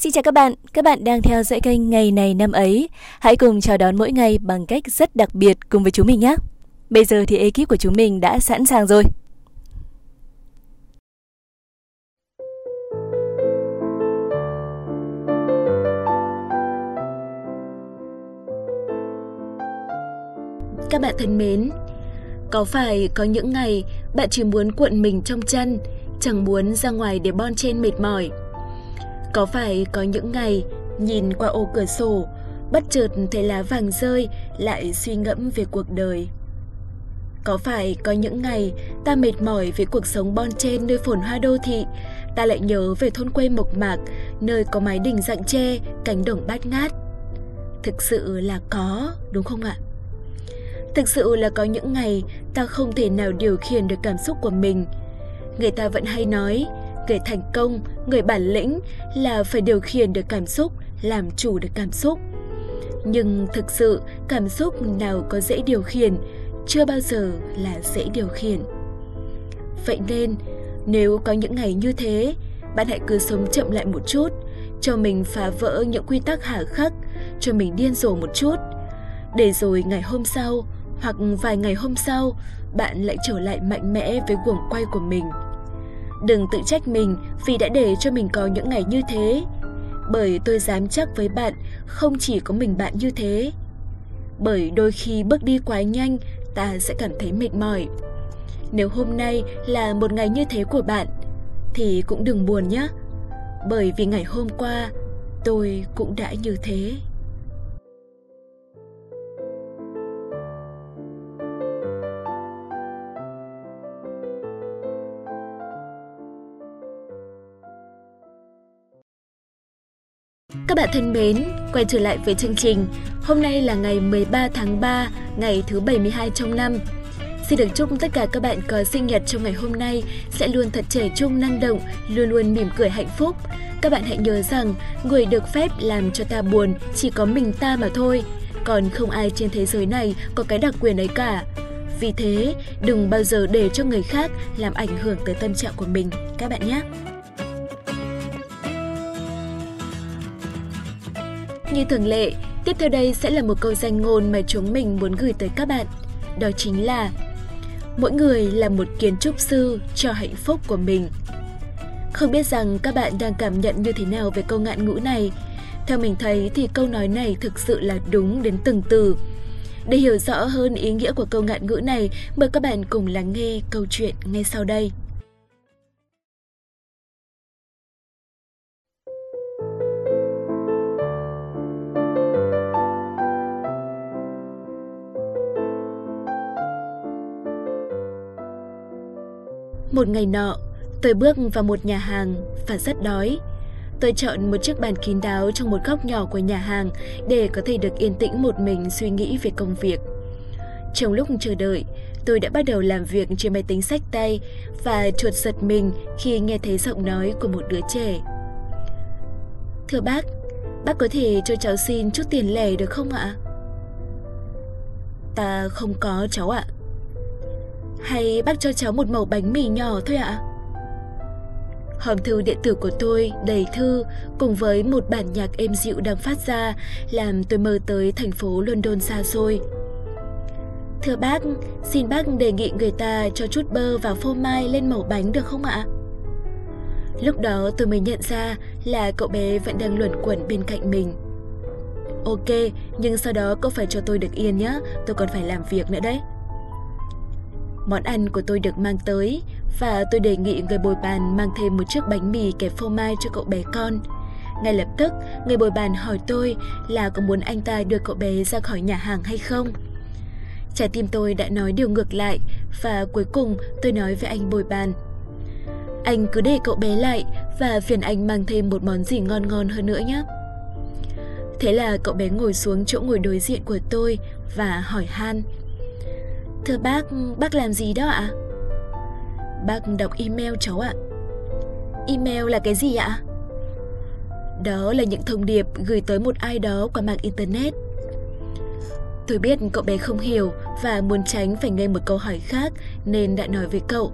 Xin chào các bạn, các bạn đang theo dõi kênh Ngày này năm ấy. Hãy cùng chào đón mỗi ngày bằng cách rất đặc biệt cùng với chúng mình nhé. Bây giờ thì ekip của chúng mình đã sẵn sàng rồi. Các bạn thân mến, có phải có những ngày bạn chỉ muốn cuộn mình trong chăn, chẳng muốn ra ngoài để bon chen mệt mỏi? Có phải có những ngày nhìn qua ô cửa sổ, bất chợt thấy lá vàng rơi lại suy ngẫm về cuộc đời? Có phải có những ngày ta mệt mỏi với cuộc sống bon chen nơi phồn hoa đô thị, ta lại nhớ về thôn quê mộc mạc, nơi có mái đình dạng tre, cánh đồng bát ngát? Thực sự là có, đúng không ạ? Thực sự là có những ngày ta không thể nào điều khiển được cảm xúc của mình. Người ta vẫn hay nói, để thành công, người bản lĩnh là phải điều khiển được cảm xúc, làm chủ được cảm xúc. Nhưng thực sự cảm xúc nào có dễ điều khiển, chưa bao giờ là dễ điều khiển. Vậy nên, nếu có những ngày như thế, bạn hãy cứ sống chậm lại một chút, cho mình phá vỡ những quy tắc hà khắc, cho mình điên rồ một chút. Để rồi ngày hôm sau, hoặc vài ngày hôm sau, bạn lại trở lại mạnh mẽ với guồng quay của mình. Đừng tự trách mình vì đã để cho mình có những ngày như thế. Bởi tôi dám chắc với bạn, không chỉ có mình bạn như thế. Bởi đôi khi bước đi quá nhanh, ta sẽ cảm thấy mệt mỏi. Nếu hôm nay là một ngày như thế của bạn, thì cũng đừng buồn nhé. Bởi vì ngày hôm qua, tôi cũng đã như thế. Các bạn thân mến, quay trở lại với chương trình. Hôm nay là ngày 13 tháng 3, ngày thứ 72 trong năm. Xin được chúc tất cả các bạn có sinh nhật trong ngày hôm nay sẽ luôn thật trẻ trung năng động, luôn luôn mỉm cười hạnh phúc. Các bạn hãy nhớ rằng, người được phép làm cho ta buồn chỉ có mình ta mà thôi, còn không ai trên thế giới này có cái đặc quyền ấy cả. Vì thế, đừng bao giờ để cho người khác làm ảnh hưởng tới tâm trạng của mình các bạn nhé. Như thường lệ, tiếp theo đây sẽ là một câu danh ngôn mà chúng mình muốn gửi tới các bạn. Đó chính là Mỗi người là một kiến trúc sư cho hạnh phúc của mình. Không biết rằng các bạn đang cảm nhận như thế nào về câu ngạn ngữ này. Theo mình thấy thì câu nói này thực sự là đúng đến từng từ. Để hiểu rõ hơn ý nghĩa của câu ngạn ngữ này, mời các bạn cùng lắng nghe câu chuyện ngay sau đây. Một ngày nọ, tôi bước vào một nhà hàng và rất đói. Tôi chọn một chiếc bàn kín đáo trong một góc nhỏ của nhà hàng để có thể được yên tĩnh một mình suy nghĩ về công việc. Trong lúc chờ đợi, tôi đã bắt đầu làm việc trên máy tính sách tay và chuột giật mình khi nghe thấy giọng nói của một đứa trẻ. Thưa bác, bác có thể cho cháu xin chút tiền lẻ được không ạ? Ta không có cháu ạ. Hay bác cho cháu một mẩu bánh mì nhỏ thôi ạ? Hòm thư điện tử của tôi đầy thư cùng với một bản nhạc êm dịu đang phát ra làm tôi mơ tới thành phố London xa xôi. Thưa bác, xin bác đề nghị người ta cho chút bơ và phô mai lên mẩu bánh được không ạ? Lúc đó tôi mới nhận ra là cậu bé vẫn đang luẩn quẩn bên cạnh mình. Ok, nhưng sau đó cậu phải cho tôi được yên nhé, tôi còn phải làm việc nữa đấy. Món ăn của tôi được mang tới và tôi đề nghị người bồi bàn mang thêm một chiếc bánh mì kẹp phô mai cho cậu bé con. Ngay lập tức, người bồi bàn hỏi tôi là có muốn anh ta đưa cậu bé ra khỏi nhà hàng hay không. Trái tim tôi đã nói điều ngược lại và cuối cùng tôi nói với anh bồi bàn. Anh cứ để cậu bé lại và phiền anh mang thêm một món gì ngon ngon hơn nữa nhé. Thế là cậu bé ngồi xuống chỗ ngồi đối diện của tôi và hỏi han. Thưa bác, bác làm gì đó ạ? Bác đọc email cháu ạ. Email là cái gì ạ? Đó là những thông điệp gửi tới một ai đó qua mạng Internet. Tôi biết cậu bé không hiểu và muốn tránh phải nghe một câu hỏi khác nên đã nói với cậu.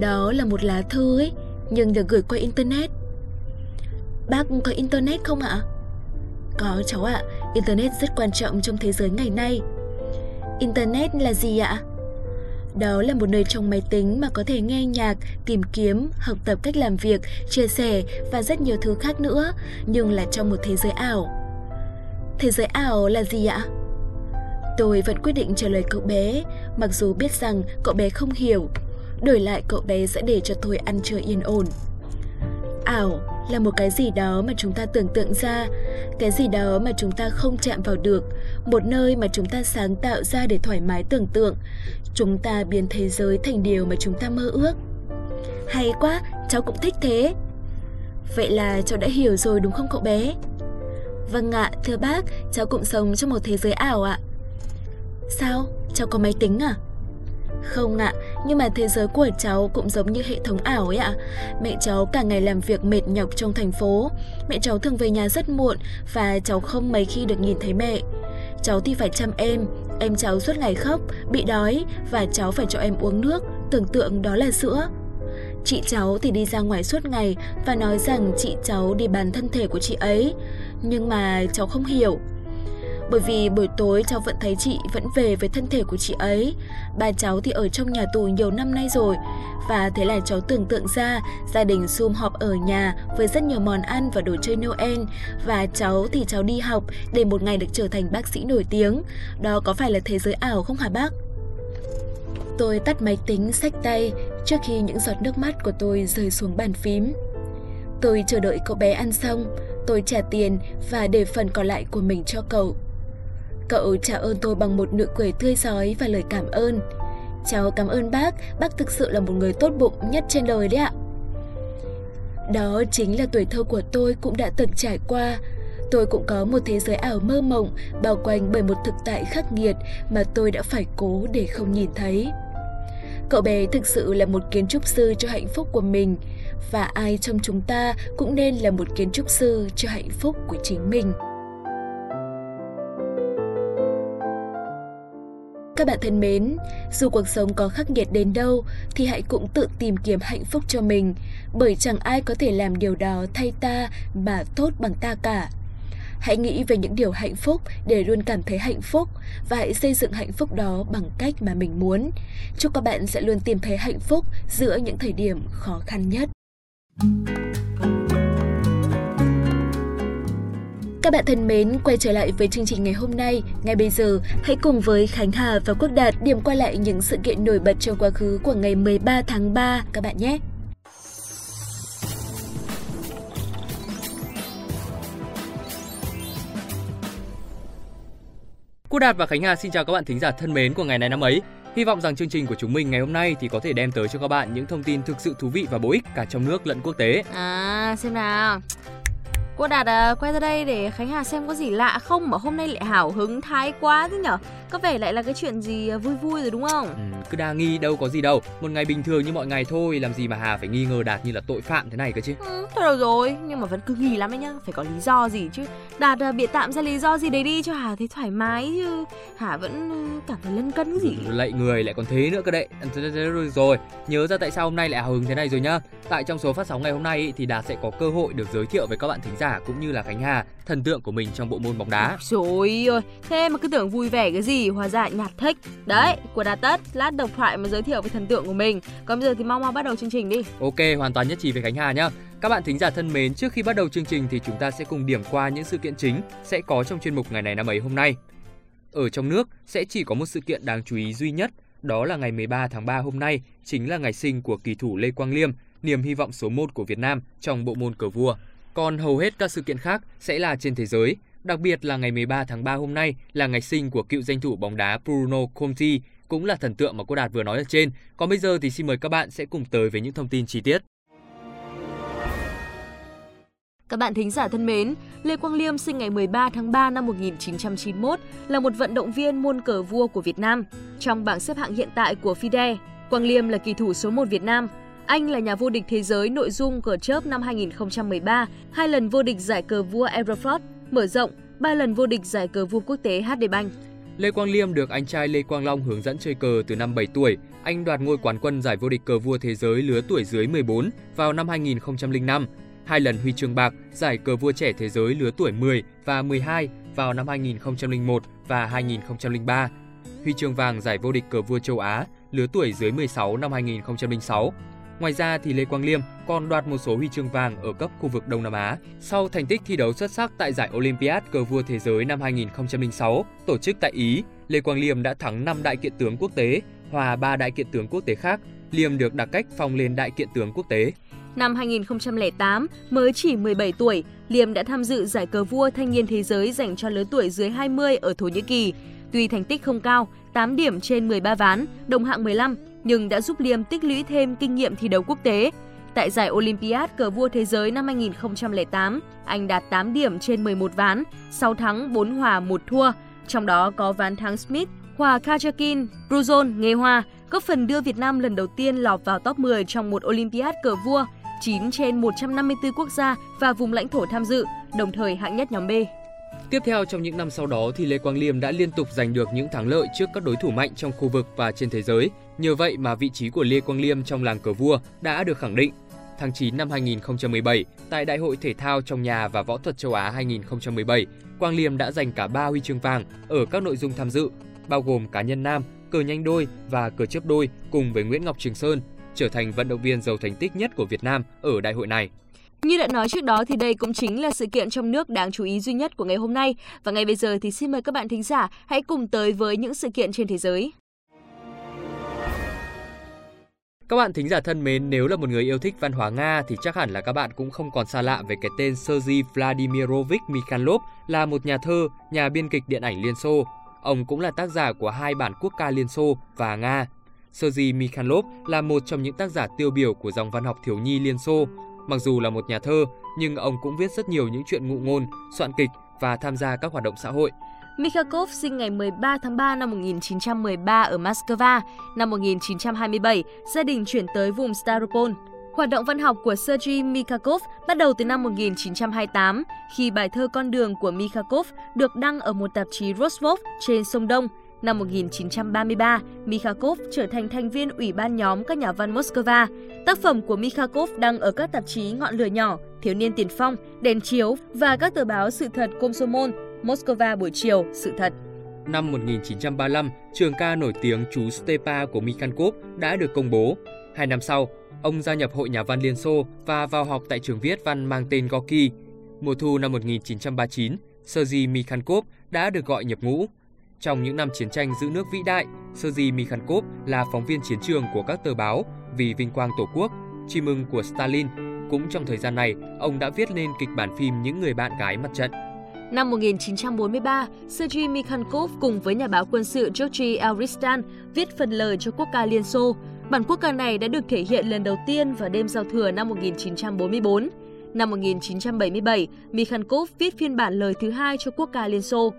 Đó là một lá thư ấy, nhưng được gửi qua Internet. Bác có Internet không ạ? Có cháu ạ, Internet rất quan trọng trong thế giới ngày nay. Internet là gì ạ? Đó là một nơi trong máy tính mà có thể nghe nhạc, tìm kiếm, học tập cách làm việc, chia sẻ và rất nhiều thứ khác nữa, nhưng là trong một thế giới ảo. Thế giới ảo là gì ạ? Tôi vẫn quyết định trả lời cậu bé, mặc dù biết rằng cậu bé không hiểu. Đổi lại cậu bé sẽ để cho tôi ăn chơi yên ổn. Ảo là một cái gì đó mà chúng ta tưởng tượng ra, cái gì đó mà chúng ta không chạm vào được, một nơi mà chúng ta sáng tạo ra để thoải mái tưởng tượng. Chúng ta biến thế giới thành điều mà chúng ta mơ ước. Hay quá, cháu cũng thích thế. Vậy là cháu đã hiểu rồi đúng không cậu bé? Vâng ạ, thưa bác, cháu cũng sống trong một thế giới ảo ạ. Sao? Cháu có máy tính à? Không ạ, nhưng mà thế giới của cháu cũng giống như hệ thống ảo ấy ạ. Mẹ cháu cả ngày làm việc mệt nhọc trong thành phố. Mẹ cháu thường về nhà rất muộn và cháu không mấy khi được nhìn thấy mẹ. Cháu thì phải chăm em, em cháu suốt ngày khóc, bị đói và cháu phải cho em uống nước, tưởng tượng đó là sữa. Chị cháu thì đi ra ngoài suốt ngày và nói rằng chị cháu đi bán thân thể của chị ấy. Nhưng mà cháu không hiểu. Bởi vì buổi tối cháu vẫn thấy chị vẫn về với thân thể của chị ấy. Ba cháu thì ở trong nhà tù nhiều năm nay rồi. Và thế là cháu tưởng tượng ra gia đình sum họp ở nhà với rất nhiều món ăn và đồ chơi Noel. Và cháu thì cháu đi học để một ngày được trở thành bác sĩ nổi tiếng. Đó có phải là thế giới ảo không hả bác? Tôi tắt máy tính, sách tay trước khi những giọt nước mắt của tôi rơi xuống bàn phím. Tôi chờ đợi cậu bé ăn xong, tôi trả tiền và để phần còn lại của mình cho cậu. Cậu trả ơn tôi bằng một nụ cười tươi giói và lời cảm ơn. Cháu cảm ơn bác, bác thực sự là một người tốt bụng nhất trên đời đấy ạ. Đó chính là tuổi thơ của tôi cũng đã từng trải qua. Tôi cũng có một thế giới ảo mơ mộng, bao quanh bởi một thực tại khắc nghiệt mà tôi đã phải cố để không nhìn thấy. Cậu bé thực sự là một kiến trúc sư cho hạnh phúc của mình, và ai trong chúng ta cũng nên là một kiến trúc sư cho hạnh phúc của chính mình. Các bạn thân mến, dù cuộc sống có khắc nghiệt đến đâu thì hãy cũng tự tìm kiếm hạnh phúc cho mình, bởi chẳng ai có thể làm điều đó thay ta mà tốt bằng ta cả. Hãy nghĩ về những điều hạnh phúc để luôn cảm thấy hạnh phúc và hãy xây dựng hạnh phúc đó bằng cách mà mình muốn. Chúc các bạn sẽ luôn tìm thấy hạnh phúc giữa những thời điểm khó khăn nhất. Các bạn thân mến, quay trở lại với chương trình ngày hôm nay. Ngay bây giờ, hãy cùng với Khánh Hà và Quốc Đạt điểm qua lại những sự kiện nổi bật trong quá khứ của ngày 13 tháng 3 các bạn nhé. Quốc Đạt và Khánh Hà xin chào các bạn thính giả thân mến của ngày này năm ấy. Hy vọng rằng chương trình của chúng mình ngày hôm nay thì có thể đem tới cho các bạn những thông tin thực sự thú vị và bổ ích cả trong nước lẫn quốc tế. À, xem nào. Cô Đạt à, quay ra đây để Khánh Hà xem có gì lạ không? Mà hôm nay lại hào hứng thái quá thế nhở? Có vẻ lại là cái chuyện gì vui vui rồi đúng không? Ừ, cứ đa nghi đâu có gì đâu. Một ngày bình thường như mọi ngày thôi Làm gì mà Hà phải nghi ngờ Đạt như là tội phạm thế này cơ chứ? Ừ, Thôi đâu rồi Nhưng mà vẫn cứ nghi lắm đấy nhá Phải có lý do gì chứ? Đạt à, bịa tạm ra lý do gì đấy đi cho Hà thấy thoải mái chứ. Hà vẫn ừ, cảm thấy lân cân gì? Ừ, Lạy người lại còn thế nữa cơ đấy. Rồi rồi Nhớ ra tại sao hôm nay lại hào hứng thế này rồi nhá. Tại trong số phát sóng ngày hôm nay thì Đạt sẽ có cơ hội được giới thiệu với các bạn thính giả cũng như là Khánh Hà, thần tượng của mình trong bộ môn bóng đá. Rồi ơi, thế mà cứ tưởng vui vẻ cái gì, hóa ra nhạt thích. Đấy, của Đạt Tất, lát độc thoại mà giới thiệu về thần tượng của mình. Còn bây giờ thì mau mau bắt đầu chương trình đi. Ok, hoàn toàn nhất trí với Khánh Hà nhá. Các bạn thính giả thân mến, trước khi bắt đầu chương trình thì chúng ta sẽ cùng điểm qua những sự kiện chính sẽ có trong chuyên mục ngày này năm ấy hôm nay. Ở trong nước sẽ chỉ có một sự kiện đáng chú ý duy nhất, đó là ngày 13 tháng 3 hôm nay, chính là ngày sinh của kỳ thủ Lê Quang Liêm, niềm hy vọng số 1 của Việt Nam trong bộ môn cờ vua. Còn hầu hết các sự kiện khác sẽ là trên thế giới, đặc biệt là ngày 13 tháng 3 hôm nay là ngày sinh của cựu danh thủ bóng đá Bruno Conti, cũng là thần tượng mà cô Đạt vừa nói ở trên. Còn bây giờ thì xin mời các bạn sẽ cùng tới với những thông tin chi tiết. Các bạn thính giả thân mến, Lê Quang Liêm sinh ngày 13 tháng 3 năm 1991 là một vận động viên môn cờ vua của Việt Nam. Trong bảng xếp hạng hiện tại của FIDE, Quang Liêm là kỳ thủ số 1 Việt Nam, anh là nhà vô địch thế giới nội dung cờ chớp năm 2013, hai lần vô địch giải cờ vua Aeroflot, mở rộng, ba lần vô địch giải cờ vua quốc tế HD Bank. Lê Quang Liêm được anh trai Lê Quang Long hướng dẫn chơi cờ từ năm 7 tuổi. Anh đoạt ngôi quán quân giải vô địch cờ vua thế giới lứa tuổi dưới 14 vào năm 2005. hai lần huy chương bạc giải cờ vua trẻ thế giới lứa tuổi 10 và 12 vào năm 2001 và 2003, huy chương vàng giải vô địch cờ vua châu Á lứa tuổi dưới 16 năm 2006. Ngoài ra thì Lê Quang Liêm còn đoạt một số huy chương vàng ở cấp khu vực Đông Nam Á. Sau thành tích thi đấu xuất sắc tại giải Olympiad cờ vua thế giới năm 2006 tổ chức tại Ý, Lê Quang Liêm đã thắng 5 đại kiện tướng quốc tế, hòa 3 đại kiện tướng quốc tế khác. Liêm được đặc cách phong lên đại kiện tướng quốc tế. Năm 2008, mới chỉ 17 tuổi, Liêm đã tham dự giải cờ vua thanh niên thế giới dành cho lứa tuổi dưới 20 ở Thổ Nhĩ Kỳ. Tuy thành tích không cao, 8 điểm trên 13 ván, đồng hạng 15, nhưng đã giúp Liêm tích lũy thêm kinh nghiệm thi đấu quốc tế. Tại giải Olympiad cờ vua thế giới năm 2008, anh đạt 8 điểm trên 11 ván, 6 thắng, 4 hòa, 1 thua. Trong đó có ván thắng Smith, hòa Kajakin, Bruzon, Nghê Hoa, góp phần đưa Việt Nam lần đầu tiên lọt vào top 10 trong một Olympiad cờ vua, 9 trên 154 quốc gia và vùng lãnh thổ tham dự, đồng thời hạng nhất nhóm B. Tiếp theo trong những năm sau đó thì Lê Quang Liêm đã liên tục giành được những thắng lợi trước các đối thủ mạnh trong khu vực và trên thế giới. Nhờ vậy mà vị trí của Lê Quang Liêm trong làng cờ vua đã được khẳng định. Tháng 9 năm 2017, tại Đại hội Thể thao trong nhà và Võ thuật châu Á 2017, Quang Liêm đã giành cả 3 huy chương vàng ở các nội dung tham dự, bao gồm cá nhân nam, cờ nhanh đôi và cờ chấp đôi cùng với Nguyễn Ngọc Trường Sơn, trở thành vận động viên giàu thành tích nhất của Việt Nam ở đại hội này. Như đã nói trước đó thì đây cũng chính là sự kiện trong nước đáng chú ý duy nhất của ngày hôm nay. Và ngay bây giờ thì xin mời các bạn thính giả hãy cùng tới với những sự kiện trên thế giới. Các bạn thính giả thân mến, nếu là một người yêu thích văn hóa Nga thì chắc hẳn là các bạn cũng không còn xa lạ về cái tên Sergei Vladimirovich Mikhailov là một nhà thơ, nhà biên kịch điện ảnh Liên Xô. Ông cũng là tác giả của hai bản quốc ca Liên Xô và Nga. Sergei Mikhailov là một trong những tác giả tiêu biểu của dòng văn học thiếu nhi Liên Xô, Mặc dù là một nhà thơ, nhưng ông cũng viết rất nhiều những chuyện ngụ ngôn, soạn kịch và tham gia các hoạt động xã hội. Mikhakov sinh ngày 13 tháng 3 năm 1913 ở Moscow. Năm 1927, gia đình chuyển tới vùng Staropol. Hoạt động văn học của Sergei Mikhakov bắt đầu từ năm 1928 khi bài thơ Con đường của Mikhakov được đăng ở một tạp chí Rostov trên sông Đông. Năm 1933, Mikhakov trở thành thành viên Ủy ban nhóm các nhà văn Moscow. Tác phẩm của Mikhakov đăng ở các tạp chí Ngọn lửa nhỏ, Thiếu niên tiền phong, Đèn chiếu và các tờ báo Sự thật Komsomol, Moscow buổi chiều, Sự thật. Năm 1935, trường ca nổi tiếng Chú Stepa của Mikhankov đã được công bố. Hai năm sau, ông gia nhập Hội Nhà văn Liên Xô và vào học tại trường viết văn mang tên Gorky. Mùa thu năm 1939, Sergei Mikhankov đã được gọi nhập ngũ. Trong những năm chiến tranh giữ nước vĩ đại, Sergei Mikhankov là phóng viên chiến trường của các tờ báo vì vinh quang Tổ quốc, chim mừng của Stalin. Cũng trong thời gian này, ông đã viết lên kịch bản phim Những người bạn gái mặt trận. Năm 1943, Sergei Mikhankov cùng với nhà báo quân sự Georgy Elristan viết phần lời cho quốc ca Liên Xô. Bản quốc ca này đã được thể hiện lần đầu tiên vào đêm giao thừa năm 1944. Năm 1977, Mikhankov viết phiên bản lời thứ hai cho quốc ca Liên Xô.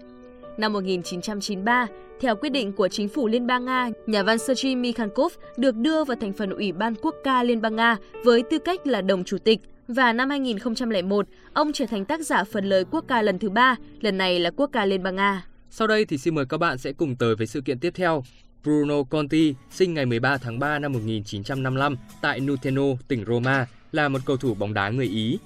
Năm 1993, theo quyết định của chính phủ Liên bang Nga, nhà văn Sergei Mikhankov được đưa vào thành phần Ủy ban Quốc ca Liên bang Nga với tư cách là đồng chủ tịch. Và năm 2001, ông trở thành tác giả phần lời quốc ca lần thứ ba, lần này là quốc ca Liên bang Nga. Sau đây thì xin mời các bạn sẽ cùng tới với sự kiện tiếp theo. Bruno Conti, sinh ngày 13 tháng 3 năm 1955 tại Nuteno, tỉnh Roma, là một cầu thủ bóng đá người Ý.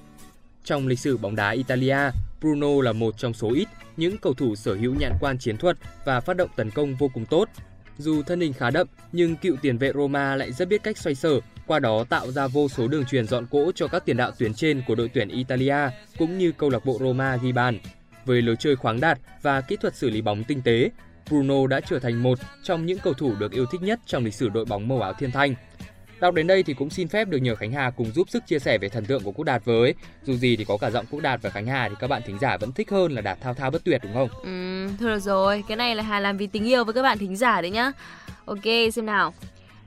Trong lịch sử bóng đá Italia, Bruno là một trong số ít những cầu thủ sở hữu nhãn quan chiến thuật và phát động tấn công vô cùng tốt. Dù thân hình khá đậm, nhưng cựu tiền vệ Roma lại rất biết cách xoay sở, qua đó tạo ra vô số đường truyền dọn cỗ cho các tiền đạo tuyến trên của đội tuyển Italia cũng như câu lạc bộ Roma ghi bàn. Với lối chơi khoáng đạt và kỹ thuật xử lý bóng tinh tế, Bruno đã trở thành một trong những cầu thủ được yêu thích nhất trong lịch sử đội bóng màu áo thiên thanh. Đọc đến đây thì cũng xin phép được nhờ Khánh Hà cùng giúp sức chia sẻ về thần tượng của Quốc Đạt với. Dù gì thì có cả giọng Quốc Đạt và Khánh Hà thì các bạn thính giả vẫn thích hơn là Đạt thao thao bất tuyệt đúng không? Ừ, thôi được rồi, cái này là Hà làm vì tình yêu với các bạn thính giả đấy nhá. Ok, xem nào.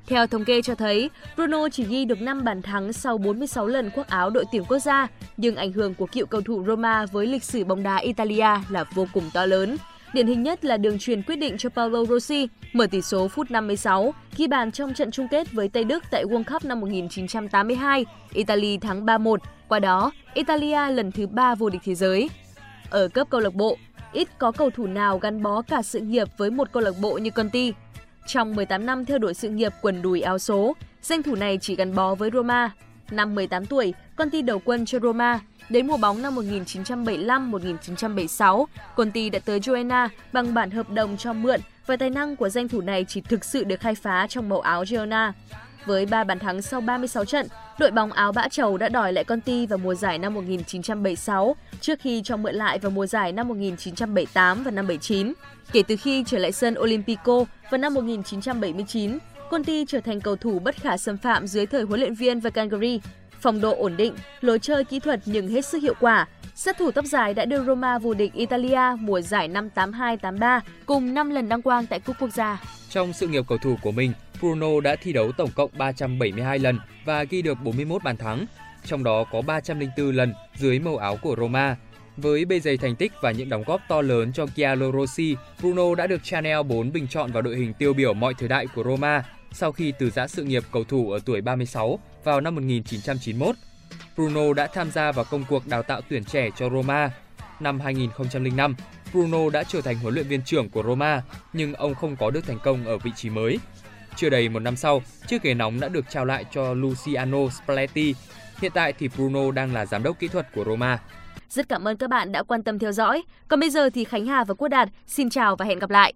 Theo thống kê cho thấy, Bruno chỉ ghi được 5 bàn thắng sau 46 lần khoác áo đội tuyển quốc gia, nhưng ảnh hưởng của cựu cầu thủ Roma với lịch sử bóng đá Italia là vô cùng to lớn. Điển hình nhất là đường truyền quyết định cho Paolo Rossi mở tỷ số phút 56, ghi bàn trong trận chung kết với Tây Đức tại World Cup năm 1982, Italy thắng 3-1. Qua đó, Italia lần thứ 3 vô địch thế giới. Ở cấp câu lạc bộ, ít có cầu thủ nào gắn bó cả sự nghiệp với một câu lạc bộ như Conti. Trong 18 năm theo đuổi sự nghiệp quần đùi áo số, danh thủ này chỉ gắn bó với Roma. Năm 18 tuổi, Conte đầu quân cho Roma. Đến mùa bóng năm 1975-1976, Conti đã tới Joena bằng bản hợp đồng cho mượn và tài năng của danh thủ này chỉ thực sự được khai phá trong màu áo Girona. Với 3 bàn thắng sau 36 trận, đội bóng áo bã trầu đã đòi lại Conti vào mùa giải năm 1976 trước khi cho mượn lại vào mùa giải năm 1978 và năm 79. Kể từ khi trở lại sân Olympico vào năm 1979, Conti trở thành cầu thủ bất khả xâm phạm dưới thời huấn luyện viên Vacangari. Phong độ ổn định, lối chơi kỹ thuật nhưng hết sức hiệu quả. Sát thủ tóc dài đã đưa Roma vô địch Italia mùa giải năm 82-83 cùng 5 lần đăng quang tại cúp quốc gia. Trong sự nghiệp cầu thủ của mình, Bruno đã thi đấu tổng cộng 372 lần và ghi được 41 bàn thắng, trong đó có 304 lần dưới màu áo của Roma. Với bề dày thành tích và những đóng góp to lớn cho Giancarlo Rossi, Bruno đã được Chanel 4 bình chọn vào đội hình tiêu biểu mọi thời đại của Roma sau khi từ giã sự nghiệp cầu thủ ở tuổi 36 vào năm 1991. Bruno đã tham gia vào công cuộc đào tạo tuyển trẻ cho Roma. Năm 2005, Bruno đã trở thành huấn luyện viên trưởng của Roma, nhưng ông không có được thành công ở vị trí mới. Chưa đầy một năm sau, chiếc ghế nóng đã được trao lại cho Luciano Spalletti. Hiện tại thì Bruno đang là giám đốc kỹ thuật của Roma. Rất cảm ơn các bạn đã quan tâm theo dõi. Còn bây giờ thì Khánh Hà và Quốc Đạt xin chào và hẹn gặp lại.